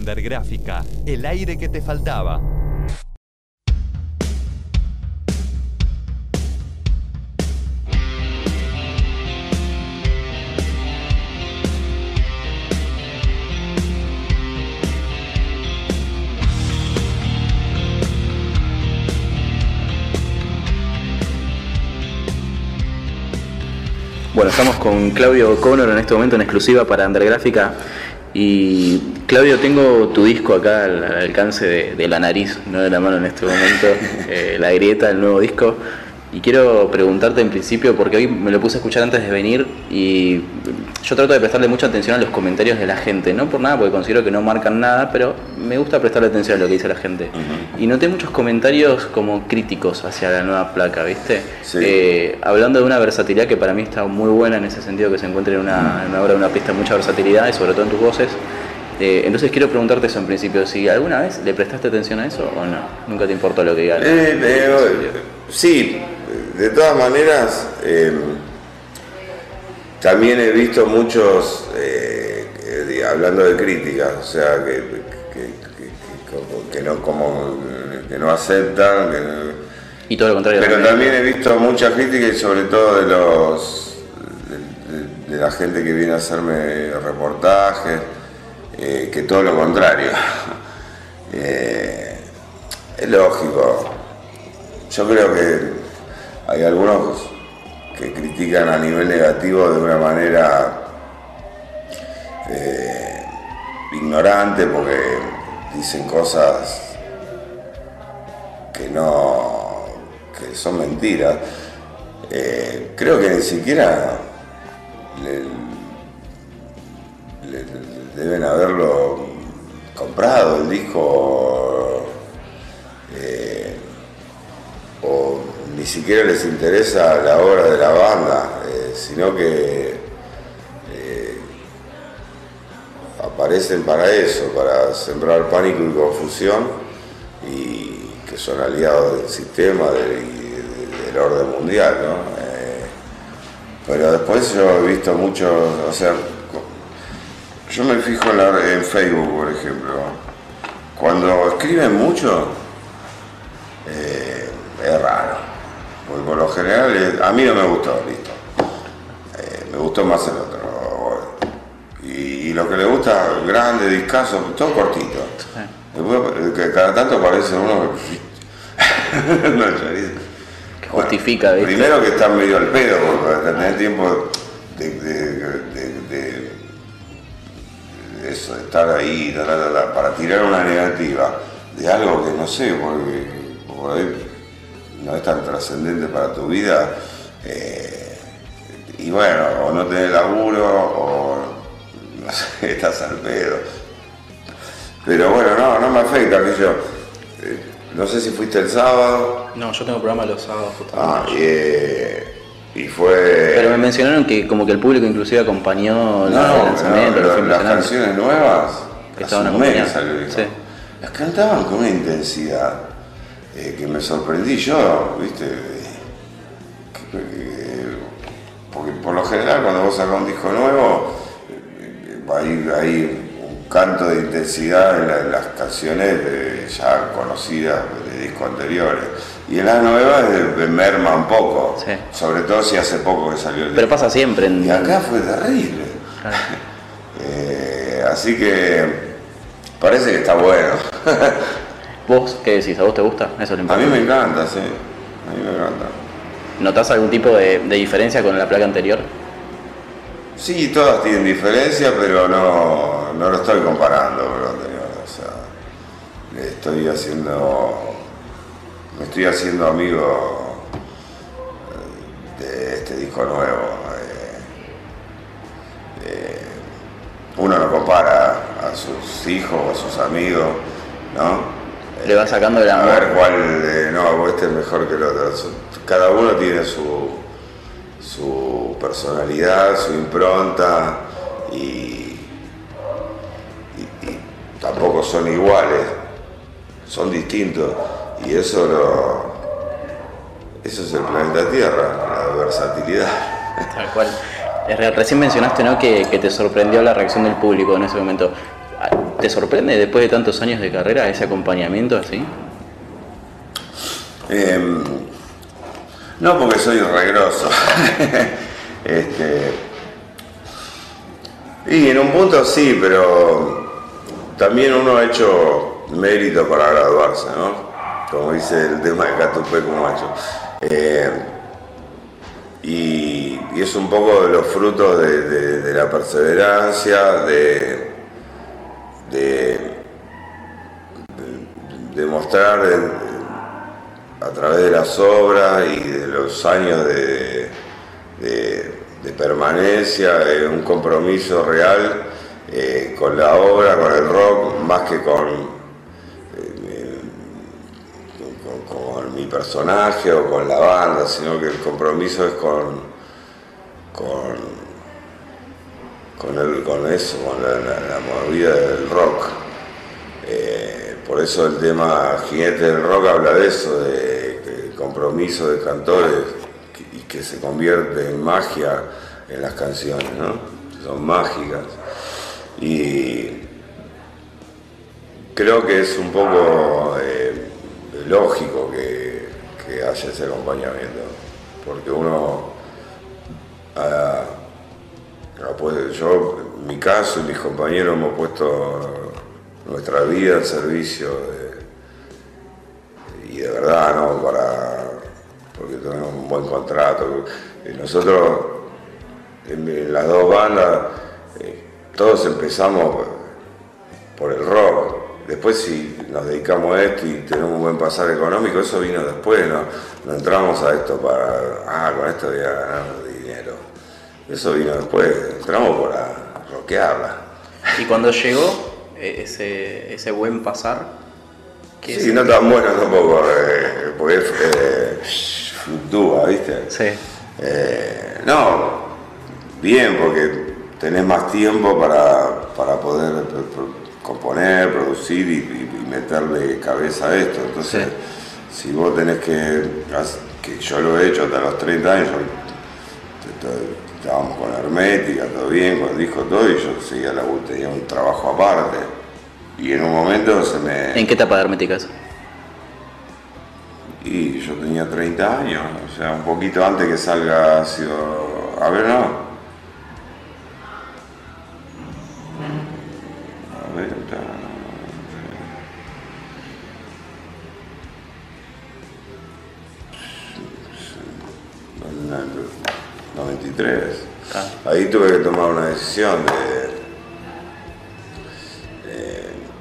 Undergráfica, el aire que te faltaba. Bueno, estamos con Claudio O'Connor en este momento en exclusiva para Undergráfica. Y Claudio, tengo tu disco acá al, al alcance de, de la nariz, no de la mano en este momento, eh, La Grieta, el nuevo disco. Y quiero preguntarte en principio, porque hoy me lo puse a escuchar antes de venir y yo trato de prestarle mucha atención a los comentarios de la gente, no por nada, porque considero que no marcan nada, pero me gusta prestarle atención a lo que dice la gente. Y noté muchos comentarios como críticos hacia la nueva placa, ¿viste? Sí. Eh, hablando de una versatilidad que para mí está muy buena en ese sentido, que se encuentra en una, en una obra de una pista de mucha versatilidad y sobre todo en tus voces. Eh, entonces quiero preguntarte eso en principio, si alguna vez le prestaste atención a eso o no, nunca te importó lo que diga. la- Eh, eh, sí, de todas maneras, eh, también he visto muchos, eh, eh, hablando de críticas, o sea, que, que- no, como, que no aceptan, Y todo lo contrario. pero también he visto mucha crítica y sobre todo de los de, de- de la gente que viene a hacerme reportajes, eh, que todo lo contrario. Es lógico. Yo creo que hay algunos que critican a nivel negativo de una manera eh, ignorante porque dicen cosas que no que son mentiras. Eh, creo que ni siquiera deben haberlo comprado el disco eh, o ni siquiera les interesa la obra de la banda, eh, sino que eh, aparecen para eso, para sembrar pánico y confusión y que son aliados del sistema del, del orden mundial, ¿no? Eh, pero después yo he visto muchos, o sea, yo me fijo en, en Facebook, por ejemplo, cuando escriben mucho, es raro, porque por lo general a mí no me gustó, listo. Eh, me gustó más el otro. Y, y lo que le gusta, grande, discazo, todo cortito. Después, eh, que cada tanto aparece uno que... no, justifica. Primero que está medio al pedo, porque para tener tiempo de, de- de- de- de eso, de estar ahí, para tirar una negativa de algo que no sé, porque por ahí no es tan trascendente para tu vida. eh, y bueno, o no tenés laburo, o no sé, estás al pedo. Pero bueno, no, no me afecta, que yo. eh, no sé si fuiste el sábado. No, yo tengo programa los sábados Ah, justamente. y, eh, y fue. Pero me mencionaron que como que el público inclusive acompañó no, lanzamiento, no, pero las canciones nuevas, Que hace estaban un mes acompañadas. salió el disco. Sí. las cantaban con una intensidad eh, que me sorprendí yo, ¿viste? Que- que- porque por lo general cuando vos sacas un disco nuevo, eh, hay, hay un canto de intensidad en, la- en las canciones de- ya conocidas de discos anteriores. Y en las nuevas eh, merma un poco, Sí. sobre todo si hace poco que salió el Pero disco. pasa siempre en... Y acá fue terrible. Claro. Eh, así que parece que está bueno. ¿Vos qué decís? ¿A vos te gusta? Eso es lo A mí me encanta, sí. A mí me encanta. ¿Notás algún tipo de, de diferencia con la placa anterior? Sí, todas tienen diferencia, pero no, no lo estoy comparando con lo anterior. O sea, estoy haciendo. Me estoy haciendo amigo eh, de este disco nuevo. Eh, eh, uno no compara a sus hijos a sus amigos, ¿no? Le va sacando el A amor. ver cuál, eh, no, este es mejor que el otro. Cada uno tiene su, su personalidad, su impronta y, y- y tampoco son iguales, son distintos. Y eso lo, eso es el planeta Tierra, la versatilidad. Tal cual. Recién mencionaste ¿no? que, que te sorprendió la reacción del público en ese momento. ¿Te sorprende después de tantos años de carrera ese acompañamiento así? Em, no porque soy regroso. este, y en un punto sí, pero también uno ha hecho mérito para graduarse, ¿no? Como dice el tema de Catupé como macho. Eh, y, es un poco de los frutos de, la perseverancia, de, de, mostrar a través de las obras y de los años de, permanencia, un compromiso real eh, con la obra, con el rock, más que con mi personaje o con la banda, sino que el compromiso es con, con, con, el, con eso, con la, movida del rock. Eh, por eso el tema Jinete del Rock habla de eso, de, compromiso de cantores y que se convierte en magia en las canciones, ¿no? Son mágicas. Y creo que es un poco eh, lógico que que haya ese acompañamiento. Porque uno, yo, en mi caso y mis compañeros hemos puesto nuestra vida al servicio y de verdad, ¿no? Para, porque tenemos un buen contrato. Nosotros, en, las dos bandas, eh, todos empezamos por el rock Después si nos dedicamos a esto y tenemos un buen pasar económico, eso vino después, no, no entramos a esto para, ah, con esto voy a ganar. Eso vino después, entramos para roquearla. ¿Y cuando llegó e, ese, ese buen pasar? Sí, no tan bueno tampoco, eh, porque eh, fluctúa, ¿viste? Sí. Eh, no, bien, porque tenés más tiempo para, para poder componer, producir y, meterle cabeza a esto. Entonces, si vos tenés que, que yo lo he hecho hasta los 30 años, estábamos con Hermética, todo bien, con el disco todo, y yo seguía la tenía un trabajo aparte. Y en un momento se me... ¿En qué etapa de Herméticas? Y yo tenía 30 años, o sea, un poquito antes que salga, sido, a ver, no, Ahí tuve que tomar una decisión de,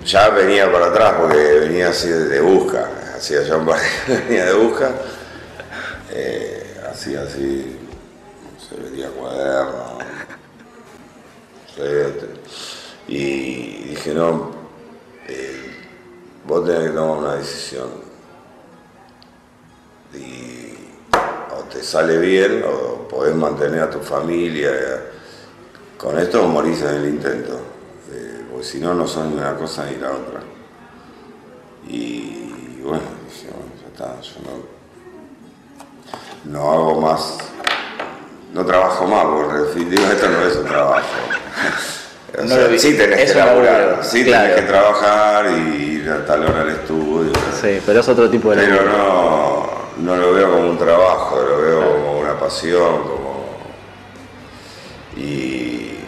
ya venía para atrás porque venía así de, busca, hacía ya un par venía de busca, eh, así así, se vendía cuaderno, y dije no, eh, vos tenés que tomar una decisión. Y te sale bien o podés mantener a tu familia. Con esto morís en el intento, eh, porque si no, no son ni una cosa ni la otra. Y bueno, dije, bueno, ya está, yo no, no hago más, no trabajo más, porque definitiva esto no es un trabajo. sí tenés que laburar, sí tenés que trabajar y ir a tal hora al estudio. Sí, pero es otro tipo de Pero no, no lo veo como un trabajo, lo como... Y,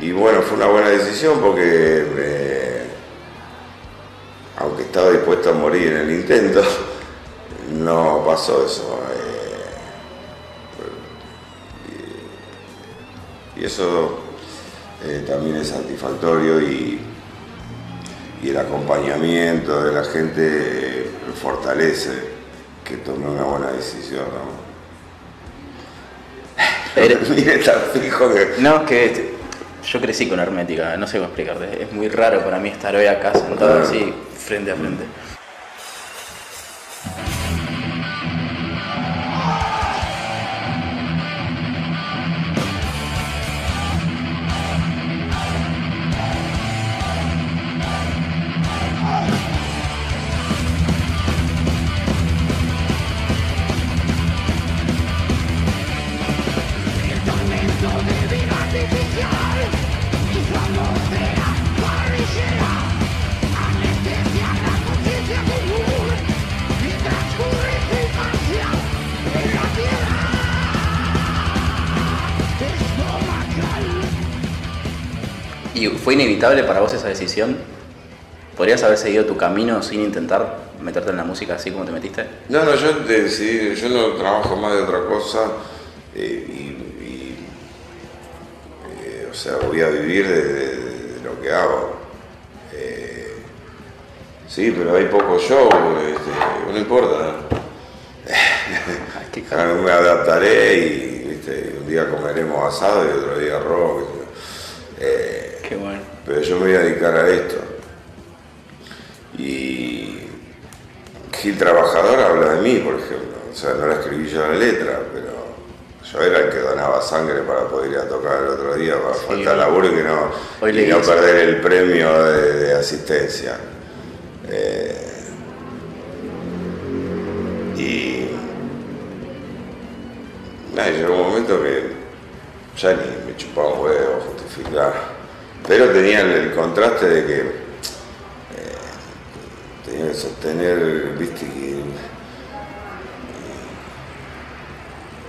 y bueno, fue una buena decisión porque aunque estaba dispuesto a morir en el intento, no pasó eso. Eh, y eso eh, también es satisfactorio y, y, el acompañamiento de la gente fortalece que tome una buena decisión. No, que yo crecí con Hermética, no sé cómo explicarte. Es muy raro para mí estar hoy acá sentado así, frente a frente. Fue inevitable para vos esa decisión? ¿Podrías haber seguido tu camino sin intentar meterte en la música así como te metiste? No, no, yo decidí, yo no trabajo más de otra cosa eh, y, y, eh, o sea, voy a vivir de, de- de lo que hago. Eh, sí, pero hay poco show, este, no importa. Me adaptaré y ¿viste? un día comeremos asado y otro día rock. Eh. Pero yo me voy a dedicar a esto. Y Gil Trabajador habla de mí, por ejemplo. O sea, no la escribí yo la letra, pero yo era el que donaba sangre para poder ir a tocar el otro día, para faltar laburo y que no, Hoy y no perder el premio de, de asistencia. Eh, y nada, llegó un momento que ya ni me chupaba un huevo justificar. Pero tenía el, contraste de que eh, tenía que sostener, viste, que.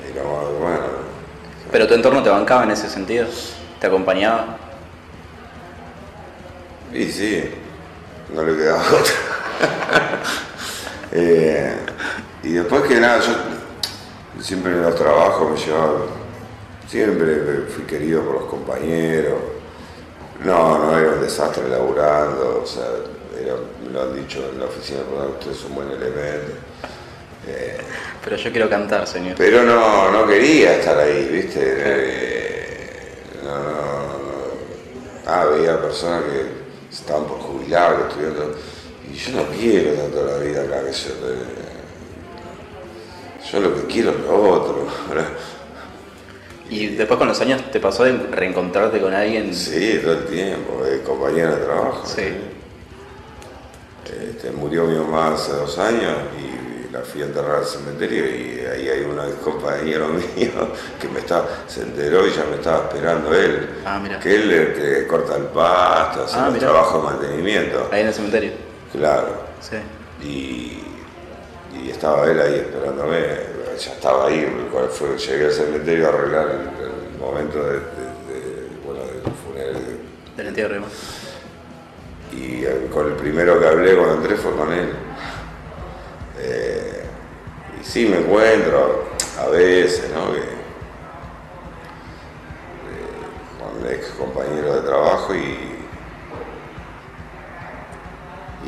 y como, bueno, ¿Pero tu entorno te bancaba en ese sentido? ¿Te acompañaba? y sí, no le quedaba otra. Eh, y después que nada, yo siempre en los trabajos me llevaba, siempre fui querido por los compañeros. No, no era un desastre laburando, o sea, era- me lo han dicho en la oficina, "Bueno, usted es un buen elemento. Eh, Pero yo quiero cantar, señor. pero no, no quería estar ahí, ¿viste? Eh, no, no, no. Ah, personas que estaban por jubilar, que estudiando. Y yo no quiero tanto la vida acá que yo. eh, yo lo que quiero es lo otro. ¿Y después con los años te pasó de reencontrarte con alguien? Sí, todo el tiempo, eh, compañero de trabajo. Sí. Este, murió mi mamá hace dos años y la fui a enterrar al cementerio y ahí hay un compañero mío que me está, se enteró y ya me estaba esperando él. Ah, mira. Que él el que corta el pasto, hace Ah, los trabajos de mantenimiento. Ahí en el cementerio. Claro. Sí. Y, y estaba él ahí esperándome, ya estaba ahí, fue, llegué al cementerio a arreglar el, el momento de, de- de- bueno, del funeral Del entierro. y con el primero que hablé cuando entré fue con él. Eh, y sí, me encuentro a veces, ¿no? Que, eh, ex compañeros de trabajo y.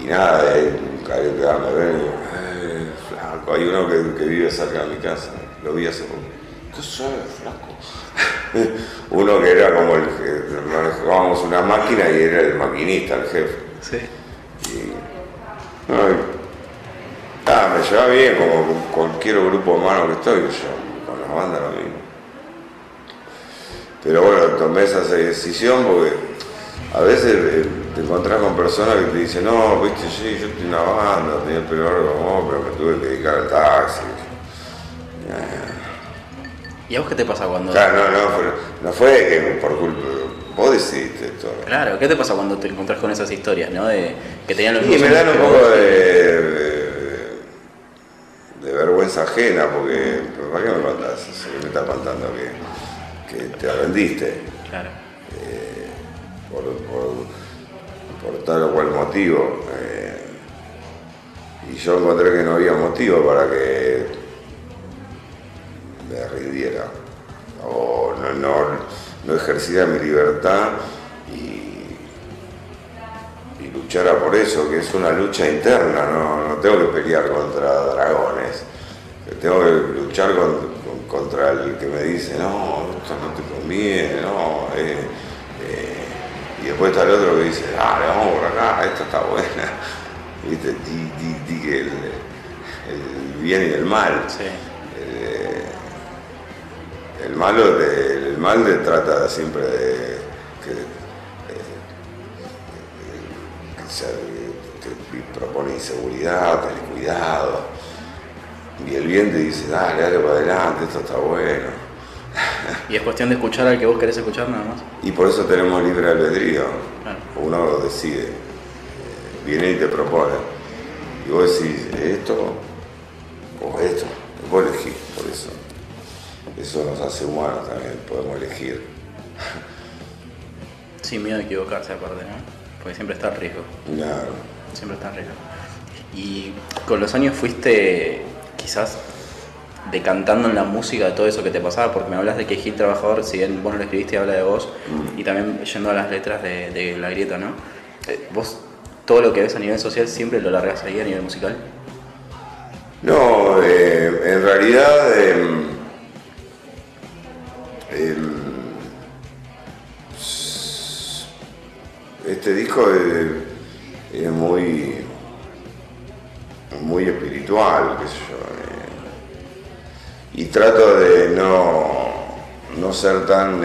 Y nada, él a ver, y digo, "Eh, flaco, hay uno que, que vive cerca de mi casa, lo vi hace poco. ¿Qué soy, flaco? uno que era como el que manejábamos una máquina y era el maquinista, el jefe. Sí. Y- ah, me llevaba bien, como con cualquier grupo humano que estoy, yo, con la banda lo mismo. Pero bueno, tomé esa decisión porque a veces eh, te encontrás con personas que te dicen, no, viste, sí, yo estoy en una banda, tenía el pelo largo pero me tuve que dedicar al taxi. ¿Y a vos qué te pasa cuando.? Claro, no, no, fue, no fue que por culpa, vos decidiste esto. Claro, ¿qué te pasa cuando te encontrás con esas historias, no? De que tenían los Sí, me dan un poco de, de, de vergüenza ajena, porque ¿para qué me contás? eso? ¿Qué me estás contando? Que, que te rendiste encontré que no había motivo para que me rindiera. O no, no, ejerciera mi libertad y, y luchara por eso, que es una lucha interna, no, no tengo que pelear contra dragones, tengo que luchar con- con- contra el que me dice, no, esto no te conviene, no, eh, eh", y después está el otro que dice, dale, vamos por acá, esta está buena, ¿viste? Di, di- di que el, el bien y el mal. Sí. El malo, el mal te trata siempre de que, eh, que se- te propone inseguridad, ten cuidado. Y el bien te dice, dale, dale para adelante, esto está bueno. Y es cuestión de escuchar al que vos querés escuchar nada más. Y por eso tenemos libre albedrío. Claro. Uno decide, eh, viene y te propone. Y vos decís, esto o esto. Vos elegís, por eso. Eso nos hace humanos también, podemos elegir. Sin miedo a equivocarse aparte, ¿no? Porque siempre está el riesgo. Claro. Siempre está en riesgo. Y con los años fuiste quizás decantando en la música de todo eso que te pasaba, porque me hablas de que Gil Trabajador, si bien vos no lo escribiste, habla de vos, y también yendo a las letras de, de La Grieta, ¿no? Eh, ¿Vos todo lo que ves a nivel social siempre lo largas ahí a nivel musical? No, eh, en realidad em, em, este disco es, muy muy espiritual, qué sé yo. eh, y trato de no, no ser tan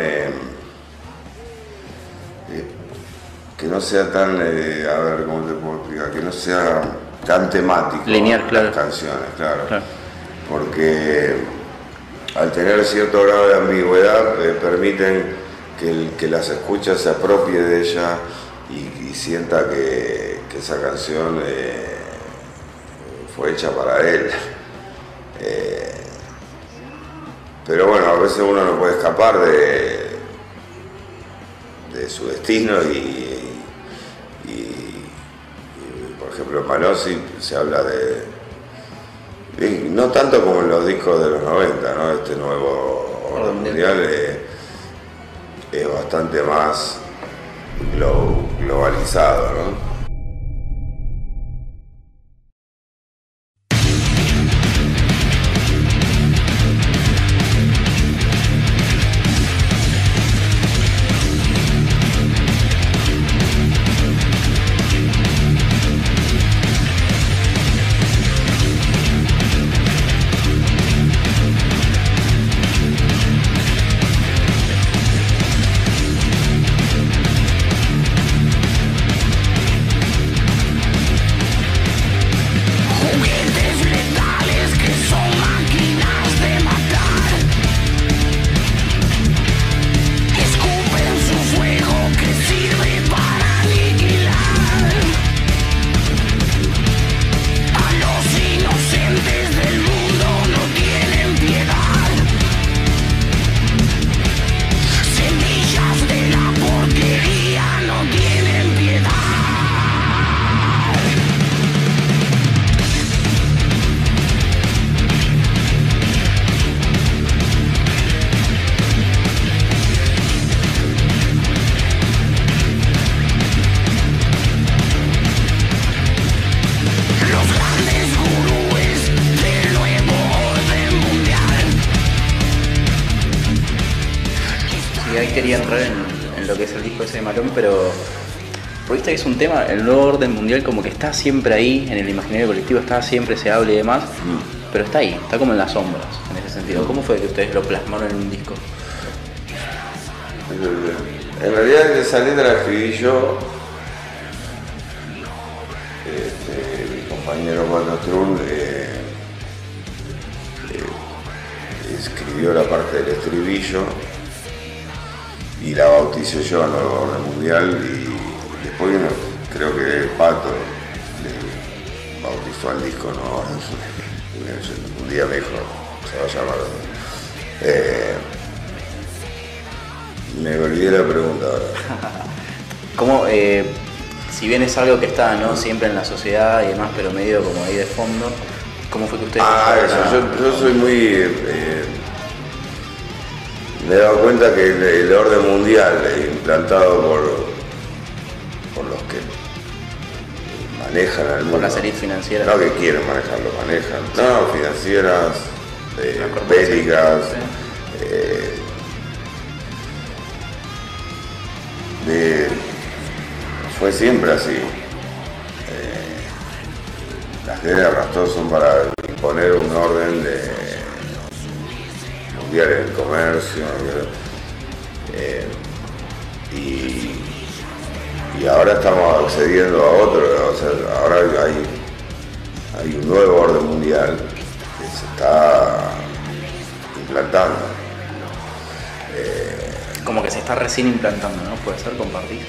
que no sea tan, eh, a ver, ¿cómo te puedo explicar? Que no sea tan temático. Lineal, claro. Las canciones, claro. Claro. Porque al tener cierto grado de ambigüedad eh, permiten que el que las escucha se apropie de ella y, y sienta que, que esa canción eh, fue hecha para él. Eh, pero bueno, a veces uno no puede escapar de, de su destino y- ejemplo se habla de, no tanto como en los discos de los 90, ¿no? este nuevo orden mundial eh, es bastante más glo- globalizado. ¿no? Pero viste que es un tema, el nuevo orden mundial como que está siempre ahí, en el imaginario colectivo está siempre, se habla y demás, pero está ahí, está como en las sombras, en ese sentido. ¿Cómo fue que ustedes lo plasmaron en un disco? En realidad esa letra la escribí yo, este, mi compañero Pato Trun eh, eh, escribió la parte del estribillo y la bauticé yo en Orden Mundial y después vino, creo que Pato le bautizó al disco Mundial. Un día me dijo, se va a llamar. eh, me olvidé la pregunta ahora. ¿Cómo, eh, si bien es algo que está ¿no? siempre en la sociedad y demás, pero medio como ahí de fondo, ¿cómo fue que ustedes... Ah, eso, la- yo, yo soy muy... eh, me he dado cuenta que el, el orden mundial implantado por, por los que manejan al mundo. Por las élites financieras. No que quieren manejarlo, manejan. No, financieras, eh, bélicas. sí. eh, de- fue siempre así. Eh, las guerras todos son para imponer un orden de mundial en el comercio. eh, y, y ahora estamos accediendo a otro, o sea, ahora hay, hay un nuevo orden mundial que se está implantando. Como que se está recién implantando, ¿no? Puede ser compartir.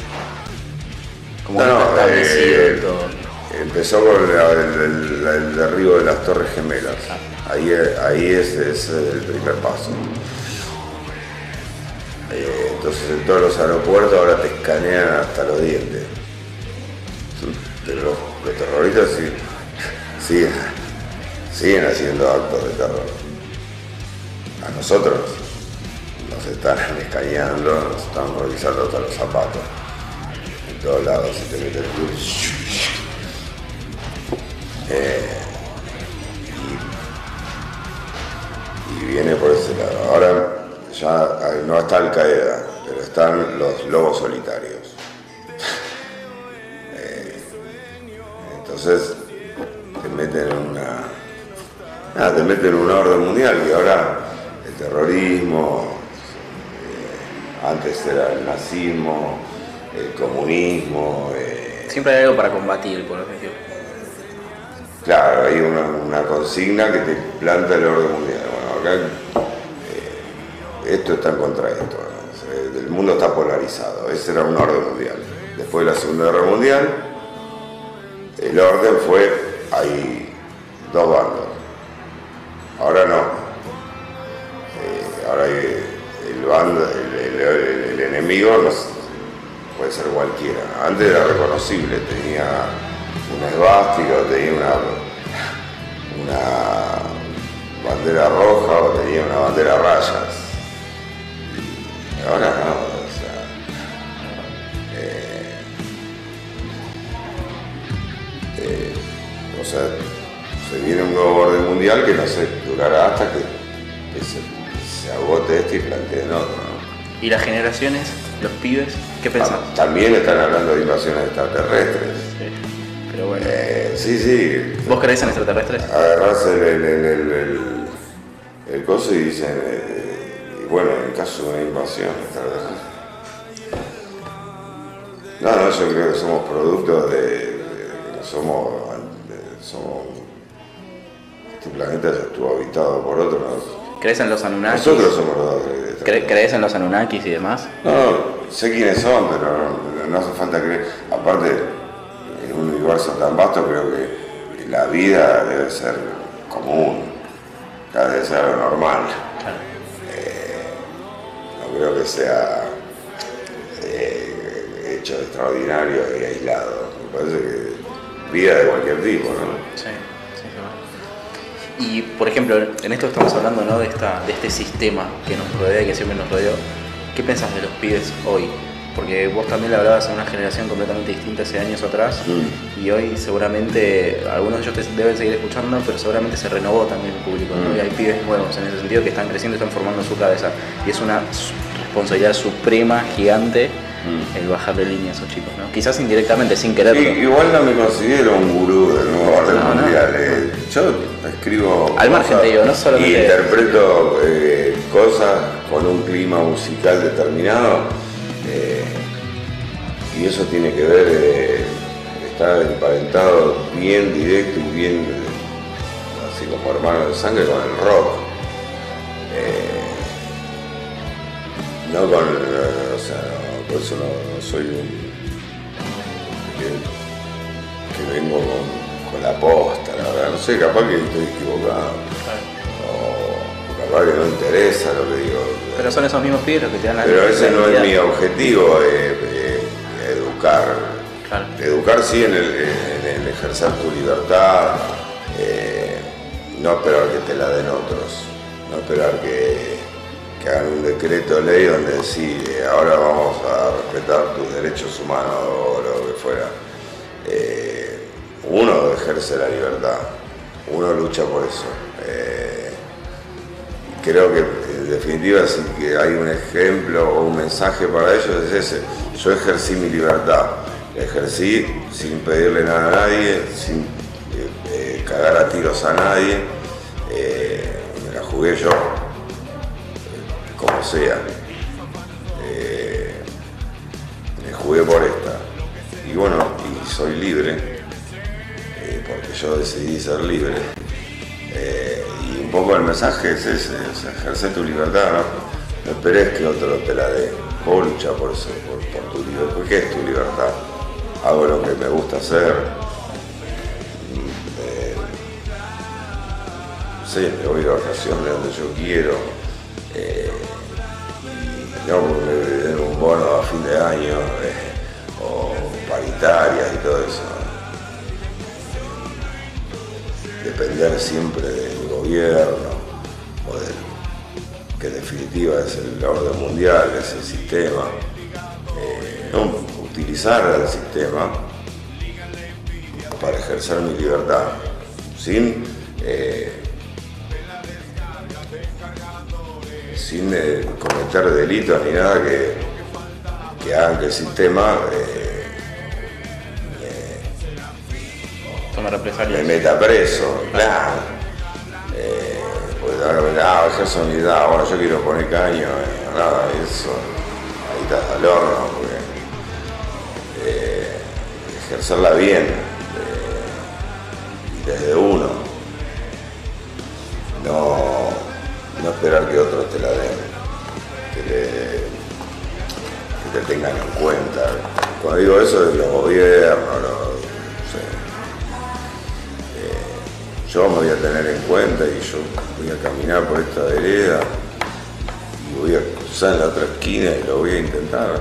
Como No, que no, está establecido eh, todo. Empezó con el, el- el derribo de las Torres Gemelas. Ahí, ahí es, el primer paso. Eh, entonces en todos los aeropuertos ahora te escanean hasta los dientes. Los, terroristas siguen, siguen haciendo actos de terror. A nosotros nos están escaneando, nos están revisando hasta los zapatos. En todos lados se te mete el. Eh, y, viene por ese lado. Ahora ya no está Al Qaeda, pero están los lobos solitarios. Eh, entonces te meten en una. nada, te meten en una orden mundial y ahora el terrorismo, eh, antes era el nazismo, el comunismo. eh, Siempre hay algo para combatir, por ejemplo. Claro, hay una, una consigna que te planta el orden mundial. Acá eh, esto está en contra de esto. El mundo está polarizado. Ese era un orden mundial. Después de la Segunda Guerra Mundial, el orden fue, hay dos bandos. Ahora no. Eh, ahora el bando, el, enemigo puede ser cualquiera. Antes era reconocible, tenía una esvástica, tenía una, una bandera roja o tenía una bandera rayas. Y ahora no, o sea, eh, eh, o sea, se viene un nuevo orden mundial que no sé, durará hasta que, que se, se agote este y planteen otro. ¿no? ¿Y las generaciones, los pibes, qué piensan? Tam- También están hablando de invasiones extraterrestres. Sí. Pero bueno. Eh, sí, sí. ¿Vos creés en extraterrestres? Agarrás el, el, el, el, el- coso y dicen, eh, y bueno, en caso de una invasión extraterrestre. No, no, yo creo que somos producto de, somos, de- somos. Este planeta ya estuvo habitado por otros. ¿Crees en los Anunnakis? Nosotros somos los ¿Cre- extraterrestres. ¿Crees en los Anunnakis y demás? No, no, sé quiénes son, pero no, no hace falta creer. Aparte, en un universo tan vasto creo que la vida debe ser común, ya debe ser algo normal. Eh, no creo que sea eh, hecho extraordinario y aislado. Me parece que vida de cualquier tipo, ¿no? Sí, sí, seguro. Y por ejemplo, en esto estamos hablando ¿no? de, esta, de este sistema que nos rodea y que siempre nos rodeó. ¿Qué pensás de los pibes hoy? Porque vos también le hablabas a una generación completamente distinta hace años atrás y hoy seguramente algunos de ellos te deben seguir escuchando, pero seguramente se renovó también el público. ¿no? Y hay pibes nuevos en ese sentido que están creciendo y están formando su cabeza. Y es una responsabilidad suprema, gigante, el bajarle línea a esos chicos. ¿no? Quizás indirectamente, sin quererlo. Sí, igual no me considero un gurú del nuevo orden No, mundial. eh. Yo escribo. Al margen, te digo, no solamente- Y interpreto eh, cosas con un clima musical determinado. Y eso tiene que ver, eh, está emparentado bien directo y bien, eh, así como hermano de sangre, con el rock. Eh, no con. o sea, no, por eso no, no soy un que, que vengo con, con la posta, la verdad. No sé, capaz que estoy equivocado. O capaz que no interesa lo que digo. Pero son esos mismos pibes los que te dan la Pero ese no es mi objetivo, eh, eh, educar. Claro. Educar sí en el, en el ejercer tu libertad, eh, no esperar que te la den otros, no esperar que, que hagan un decreto de ley donde decir eh, ahora vamos a respetar tus derechos humanos o lo que fuera. Eh, uno ejerce la libertad, uno lucha por eso. Eh, creo que en definitiva si que hay un ejemplo o un mensaje para ellos es ese. Yo ejercí mi libertad, ejercí sin pedirle nada a nadie, sin eh, eh, cagar a tiros a nadie, eh, me la jugué yo, como sea. Me jugué por esta. Y bueno, y soy libre, porque yo decidí ser libre. Un poco el mensaje es ese, o sea, ejerce tu libertad, ¿no? No esperes que otro te la dé. Vos lucha por eso, por, tu libertad. ¿Por qué es tu libertad? Hago lo que me gusta hacer. Mm, eh, sí, me voy de vacaciones donde yo quiero. Eh, y no porque me un bono a fin de año eh, o paritarias y todo eso. Depender siempre del gobierno o del que en definitiva es el orden mundial, es el sistema. Eh, no, utilizar el sistema para ejercer mi libertad, sin, eh, sin eh, cometer delitos ni nada que, que hagan que el sistema me meta preso, claro. Ah, mi edad, bueno, yo quiero poner caño, eh, nada eso, ahí está al horno, porque eh, ejercerla bien, eh, desde uno, no, no esperar que otros te la den, que, le- que te tengan en cuenta. Cuando digo eso, los gobiernos, los- yo me voy a tener en cuenta y yo voy a caminar por esta vereda y voy a cruzar en la otra esquina y lo voy a intentar.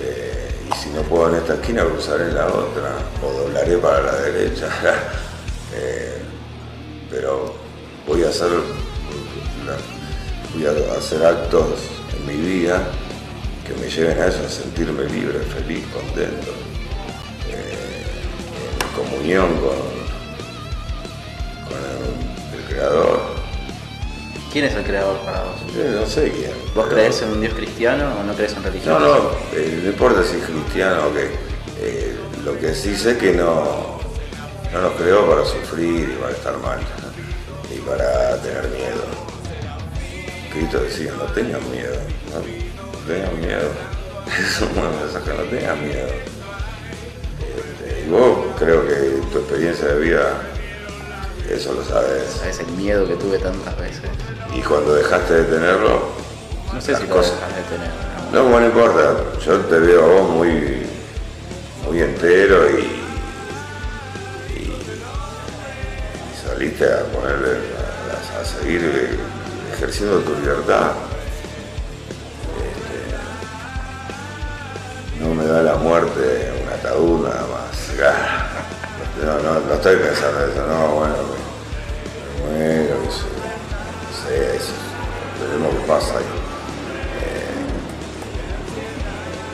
Eh, y si no puedo en esta esquina, cruzaré en la otra o doblaré para la derecha. Eh, pero voy a hacer voy a hacer actos en mi vida que me lleven a eso, a sentirme libre, feliz, contento, eh, en comunión con, creador. ¿Quién es el creador para vos? Eh, no sé quién. ¿Vos pero- crees en un Dios cristiano o no crees en religión? No, no, eh, no importa si es cristiano o qué. Eh, lo que sí sé que no, no nos creó para sufrir y para estar mal y para tener miedo. Cristo decía, no tengan miedo, no, no tengan miedo. Es un buen mensaje, no tengan miedo. Este, y vos creo que tu experiencia de vida, eso lo sabes. ¿Sabes el miedo que tuve tantas veces? Y cuando dejaste de tenerlo, No sé si lo cosas- dejas de tener. ¿no? No, bueno, no importa. Yo te veo a vos muy, muy entero y, y, y saliste a ponerle, a, a seguir ejerciendo tu libertad. Este, no me da la muerte un ataúd nada más. No, no, no estoy pensando en eso, no, bueno, pasa ahí.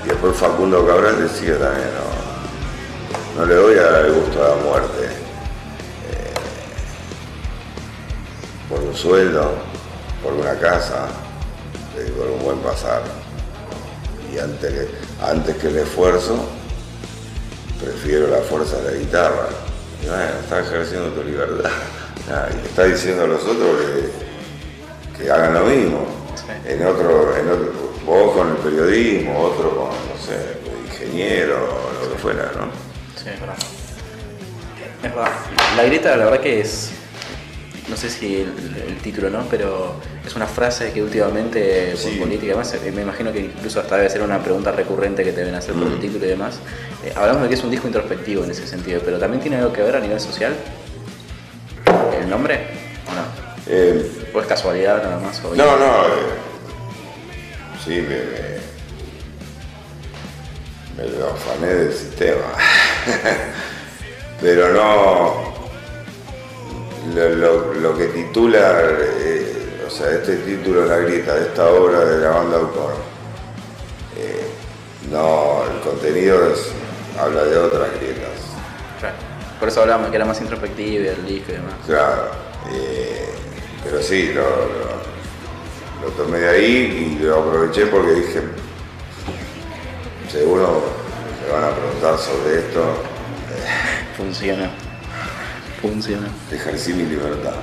Y después Facundo Cabral decía también, no, le voy a dar el gusto a la muerte. eh, por un sueldo, por una casa, eh, por un buen pasar. Y antes que, antes que el esfuerzo, prefiero la fuerza de la guitarra. Y bueno, estás ejerciendo tu libertad. Ah, y le estás diciendo a los otros que hagan lo mismo. En otro, en otro, vos con el periodismo, otro con, no sé, ingeniero, lo que fuera, ¿no? Sí, es verdad. Es verdad. La grieta, la verdad que es. No sé si el, el título, ¿no? Pero es una frase que últimamente, por política y demás, eh, me imagino que incluso hasta debe ser una pregunta recurrente que te deben hacer por el Mm. título y demás. Eh, hablamos de que es un disco introspectivo en ese sentido, pero también tiene algo que ver a nivel social. ¿El nombre? ¿O no? Eh, ¿O es casualidad nada más? o- no, no. eh, sí, me, me, me lo afané del sistema. Pero no. Lo, lo- lo que titula, eh, o sea, este título, La Grieta, de esta obra de la banda autor, eh, no, el contenido es- habla de otras grietas. Claro. Por eso hablamos que era más introspectivo y el disco y demás. Claro, eh, pero sí, lo, lo- lo tomé de ahí y lo aproveché porque dije, seguro me van a preguntar sobre esto, Funciona. Funciona. ejercí mi libertad.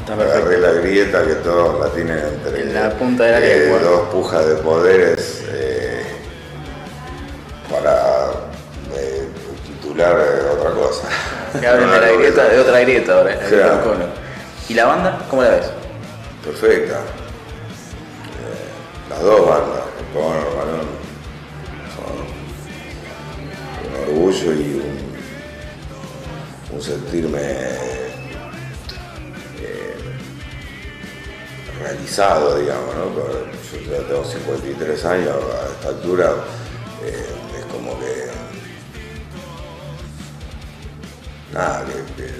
Está Agarré la grieta que todos la tienen entre En la punta de la eh, lengua. dos pujas de poderes eh, para eh, titular eh, otra cosa. Que hablen de la grieta, que- de otra grieta ahora. Claro. ¿Y la banda? ¿Cómo la ves? perfecta. Las dos bandas, Barón, son un orgullo y un, un sentirme eh, realizado, digamos, Yo ya tengo 53 años, a esta altura eh, es como que. Nada, que. que-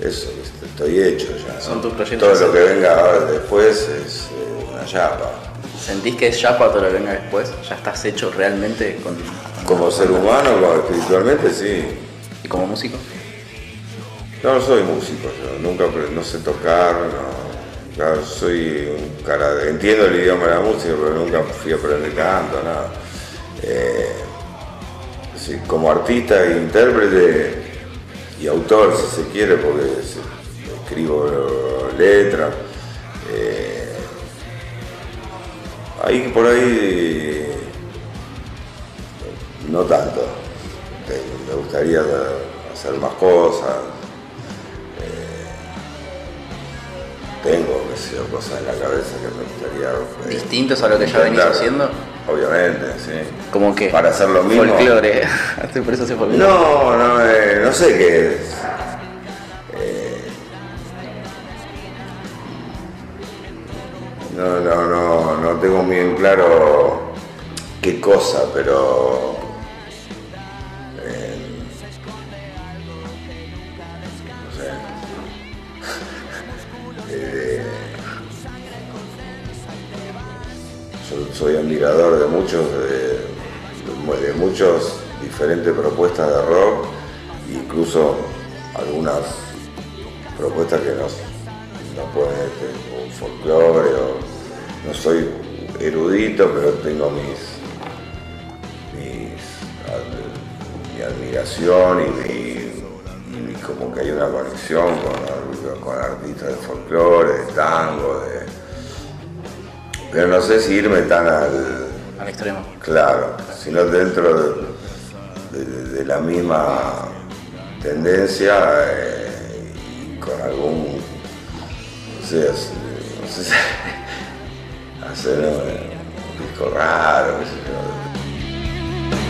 eso, estoy hecho ya. Son tus proyectos. Todo lo que venga ahora después es eh, una yapa. ¿Sentís que es para todo lo que venga después? ¿Ya estás hecho realmente con, Como ser humano, espiritualmente, sí. y como músico? No, no soy músico, yo nunca no sé tocar, no, claro, soy un cara de- entiendo el idioma de la música, pero nunca fui a aprender canto, nada. Eh, sí, como artista e intérprete y autor, si se quiere, porque escribo letras. Ahí por ahí no tanto. Me gustaría hacer más cosas. tengo qué sé yo, cosas en la cabeza que me gustaría. eh, ¿Distintos a lo que ya venís intentar. haciendo? Obviamente, sí. Como que. Para hacer lo mismo. Folclore. Por eso hace folclore. No, no, eh, no sé qué es. Eh, no, no, no tengo muy claro qué cosa, pero. eh, no sé. Eh, soy admirador de muchos de- de muchos diferentes propuestas de rock incluso algunas tengo mis mis ad- mi admiración y, mi- y como que hay una conexión con, con artistas de folclore, de tango, de, pero no sé si irme tan al, Al extremo. claro, sino dentro de, de- de la misma tendencia eh, y con algún, no sé, disco raro.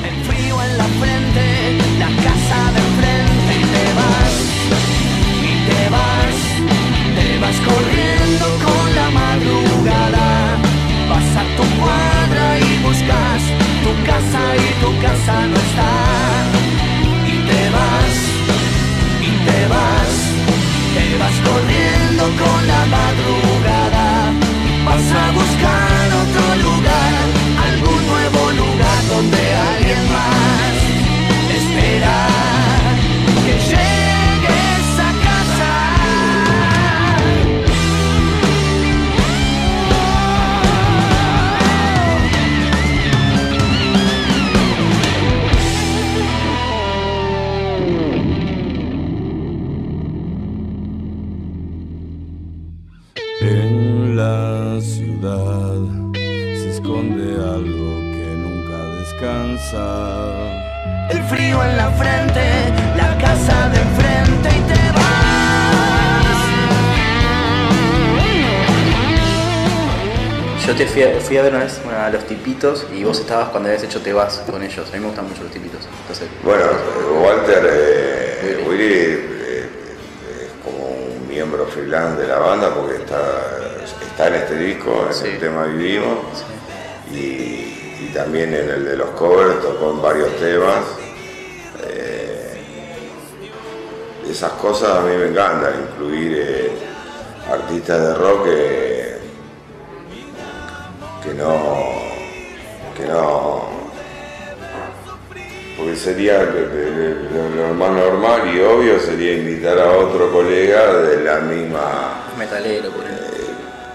El frío en la frente, la casa de enfrente y te vas, y te vas, te vas corriendo con la madrugada. Vas a tu cuadra y buscas fui a, ver una vez a los tipitos y vos estabas cuando habías hecho Te vas con ellos. A mí me gustan mucho los tipitos. Entonces, Bueno, Walter eh, Willy eh, es como un miembro freelance de la banda porque está, está en este disco, en Sí. el tema Vivimos, y, y también en el de los covers tocó en varios temas. Eh, esas cosas a mí me encantan, incluir eh, artistas de rock que, que no que no porque sería lo, más normal y obvio sería invitar a otro colega de la misma metalero, por ejemplo.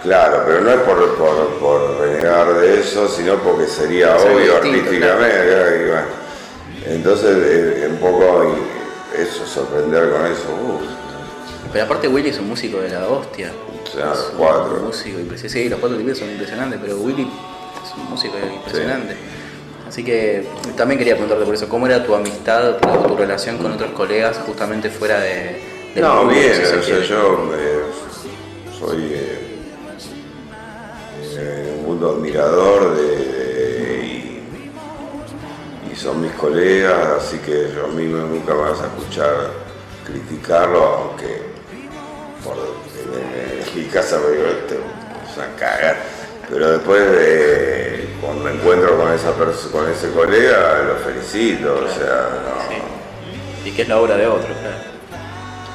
claro pero no es por, por, por renegar de eso sino porque sería obvio distinto, artísticamente claro, y bueno. entonces eh, un poco eso sorprender con eso uf, Pero aparte Willy es un músico de la hostia. Claro, Es un cuatro. músico impresionante. Sí, los cuatro tipitos son impresionantes, pero Willy es un músico impresionante. Así que también quería preguntarte por eso, ¿cómo era tu amistad o tu relación con otros colegas justamente fuera de... del no bien si o sea, yo eh, soy eh, eh, un mundo admirador de, de- y, y son mis colegas así que yo a mí nunca me vas a escuchar criticarlo aunque por- mi casa me digo, esto es una cagada. Pero después, de, cuando me encuentro con, esa con ese colega, lo felicito, o sea, no. Sí. Y que es la obra de otro, claro.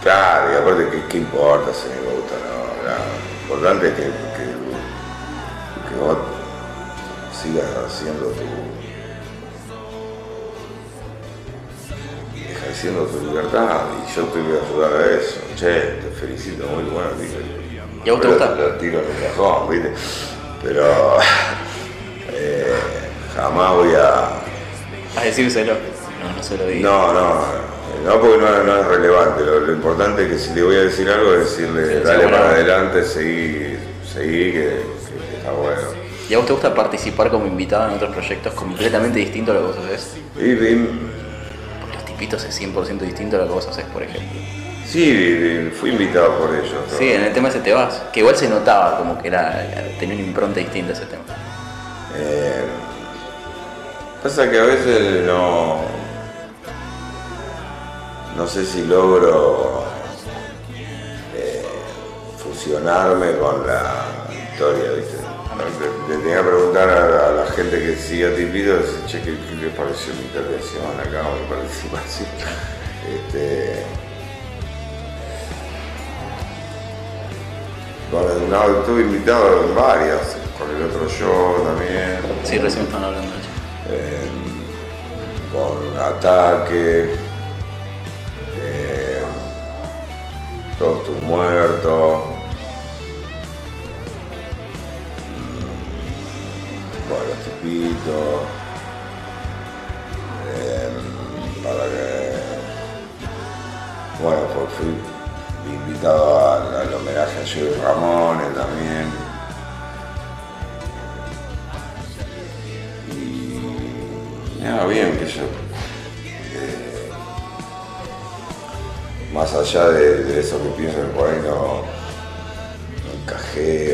Claro, y aparte, ¿qué, qué importa si me gusta? No, no. Lo importante es que, que, que vos sigas haciendo tu. Ejerciendo tu libertad y yo te voy a ayudar a eso. Che, te felicito, muy bueno. ¿Y a vos te gusta? Lo tiro en el cajón, ¿viste? Pero eh, jamás voy a. A decírselo. No, no se lo digo. No, no, no porque no, no es relevante. Lo, lo importante es que si le voy a decir algo es decirle, Sí, dale para adelante, seguí, seguí, que, está bueno. ¿Y a vos te gusta participar como invitado en otros proyectos completamente distintos a lo que vos haces? Y, y- Tipitos es 100% distinto a lo que vos haces, por ejemplo. sí, fui invitado por ellos. ¿no? Sí, en el tema ese te vas. Que igual se notaba como que era tenía una impronta distinta ese tema. Eh, pasa que a veces no. No sé si logro eh, fusionarme con la historia, ¿viste? Le, tenía que preguntar a, a la gente que sigue a Tipito, che, ¿qué, qué les pareció mi intervención acá o mi participación? Este, bueno, no, estuve invitado en varias, con el otro yo también. Sí, recién estaban hablando de eh, con ataque, eh, todos tus muertos, eh, para que, bueno, pues fui invitado al, al homenaje a Joey Ramones también. Ya, bien, que yo. eh, más allá de, de eso que pienso que por ahí no, no encajé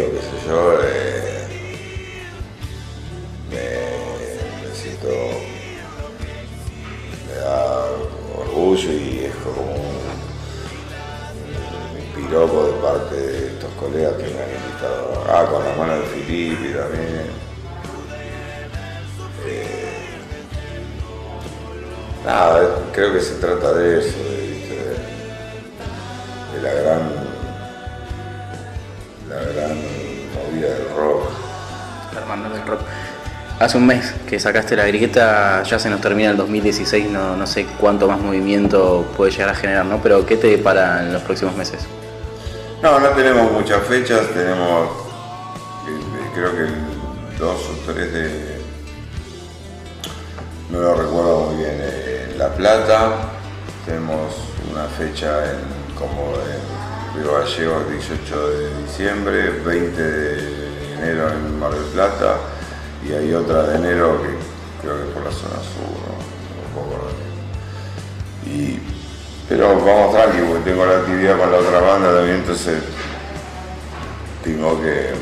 Hace un mes que sacaste la grieta, ya se nos termina el 2016, no, no sé cuánto más movimiento puede llegar a generar, ¿no? Pero ¿qué te depara en los próximos meses? No, no tenemos muchas fechas, tenemos eh, creo que el dos o tres de. No lo recuerdo muy bien. eh, en La Plata, tenemos una fecha en como en Río Gallegos el 18 de diciembre, 20 de enero en Mar del Plata y hay otra de enero que creo que es por la zona sur, no, no puedo. Y pero vamos tranqui, porque tengo la actividad con la otra banda también, entonces tengo que.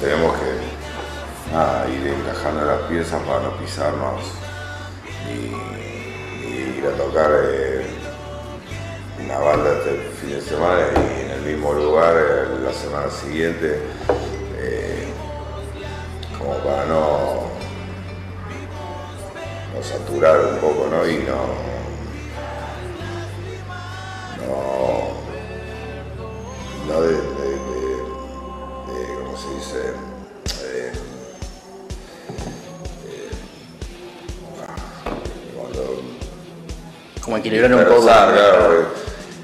Tenemos que ir encajando las piezas para no pisarnos y, y ir a tocar eh, una banda este fin de semana y en el mismo lugar eh, la semana siguiente, como para no, no saturar un poco, ¿no? Y no no, no de, de, de- de- ¿cómo se dice? Eh, eh, cuando Como equilibrar un poco. claro,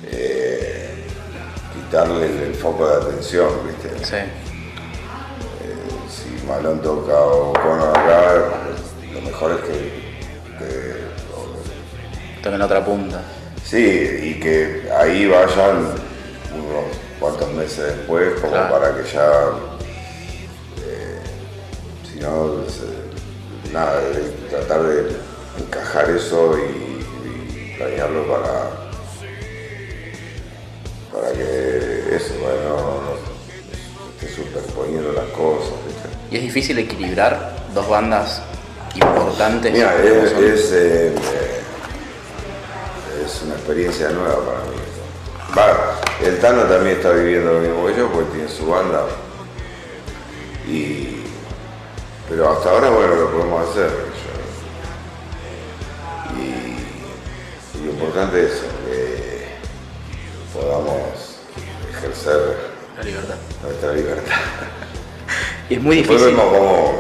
eh, quitarle el, el foco de atención, ¿viste? Sí. Malón toca o Cono acá, lo mejor es que, que otra punta. Sí, y que ahí vayan unos cuantos meses después, como Claro. para que ya, eh, si no, se- nada, de tratar de encajar eso y, y planearlo para, para que Y es difícil equilibrar dos bandas importantes. Mira, es, es, eh, eh, es una experiencia nueva para mí. Va, El Tano también está viviendo lo mismo que yo, porque tiene su banda. Y, pero hasta ahora, bueno, lo podemos hacer. yo- Y, y lo importante es que podamos ejercer La libertad. nuestra libertad. Y es muy difícil. vemos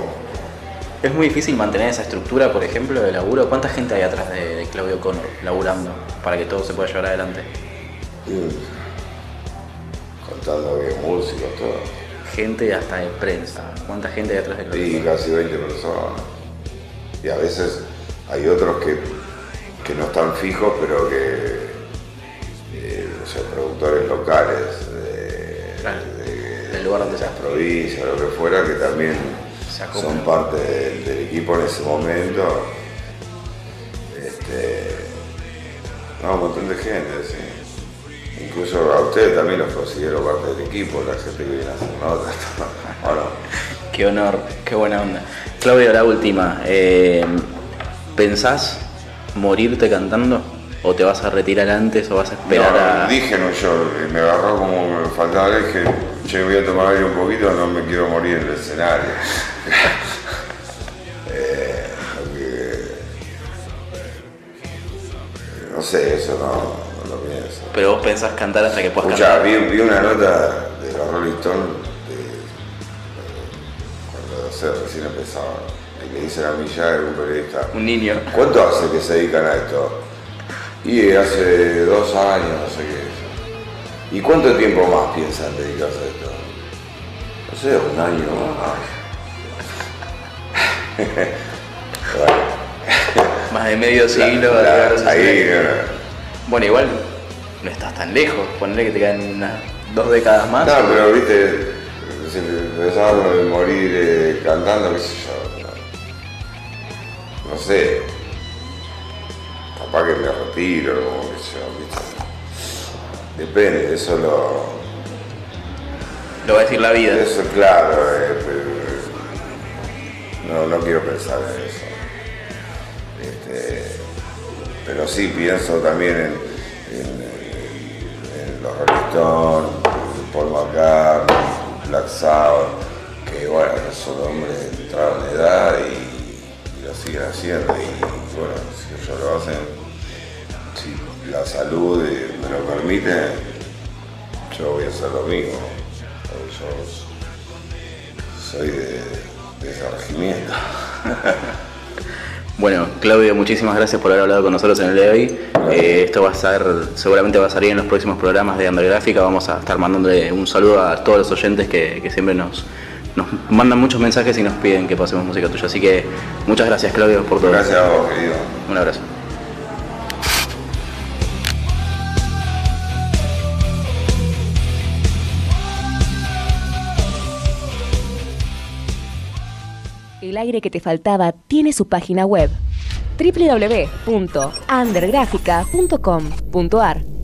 Es muy difícil mantener esa estructura, por ejemplo, de laburo. ¿Cuánta gente hay atrás de, de Claudio Connor laburando para que todo se pueda llevar adelante? Mm. Contando que músicos, todo. Gente hasta de prensa. ¿Cuánta gente hay atrás de Claudio Connor? casi 20 personas. Y a veces hay otros que, que no están fijos, pero que eh, o sea, productores locales lugar donde de las sea. provincias, lo que fuera, que también son parte del, del equipo en ese momento. Este, no, un montón de gente, sí. Incluso a ustedes también los considero parte del equipo, la gente que viene a hacer notas. ¿O no? Qué honor, qué buena onda. Claudio, la última. eh, ¿Pensás morirte cantando? ¿O te vas a retirar antes o vas a esperar no, a.? dije no yo, me agarró como me faltaba dije, che, voy a tomar aire un poquito, no me quiero morir en el escenario. Eh, porque, eh, no sé, eso no, no lo pienso. Pero vos pensás cantar hasta que puedas Escuchá, cantar. vi, vi una nota de los Rolling Stones de- cuando o sea, recién empezaban, y le dicen a Mick Jagger, un periodista, Un niño. ¿Cuánto hace que se dedican a esto? Y hace dos años, no sé qué. ¿Y cuánto tiempo más piensan dedicarse a esto? No sé, un año más. de medio siglo. la- de haberse ahí, Bueno, igual no estás tan lejos. Ponerle que te quedan unas dos décadas más. no, pero viste, si empezaron a morir eh, cantando, qué sé yo. No, no sé. Capaz que me retiro, o qué sé yo, viste. Depende, eso lo. Lo va a decir la vida. Eso claro, eh, pero, no, no quiero pensar en eso. Este, pero sí pienso también en, en- en los Rolling Stones, Paul McCartney, Black Sabbath, que bueno, son hombres entraron en edad y, y lo siguen haciendo. Y bueno, si ellos lo hacen, si la salud eh, me lo permite, yo voy a hacer lo mismo. Yo soy de, de ese regimiento. Bueno, Claudio, muchísimas gracias por haber hablado con nosotros en el día de hoy. Eh, esto va a estar, seguramente va a salir en los próximos programas de Undergráfica. Vamos a estar mandándole un saludo a todos los oyentes que, que siempre nos, nos mandan muchos mensajes y nos piden que pasemos música tuya. Así que muchas gracias, Claudio, por todo. Gracias a vos, querido. Un abrazo. Aire que te faltaba tiene su página web www.undergrafica.com.ar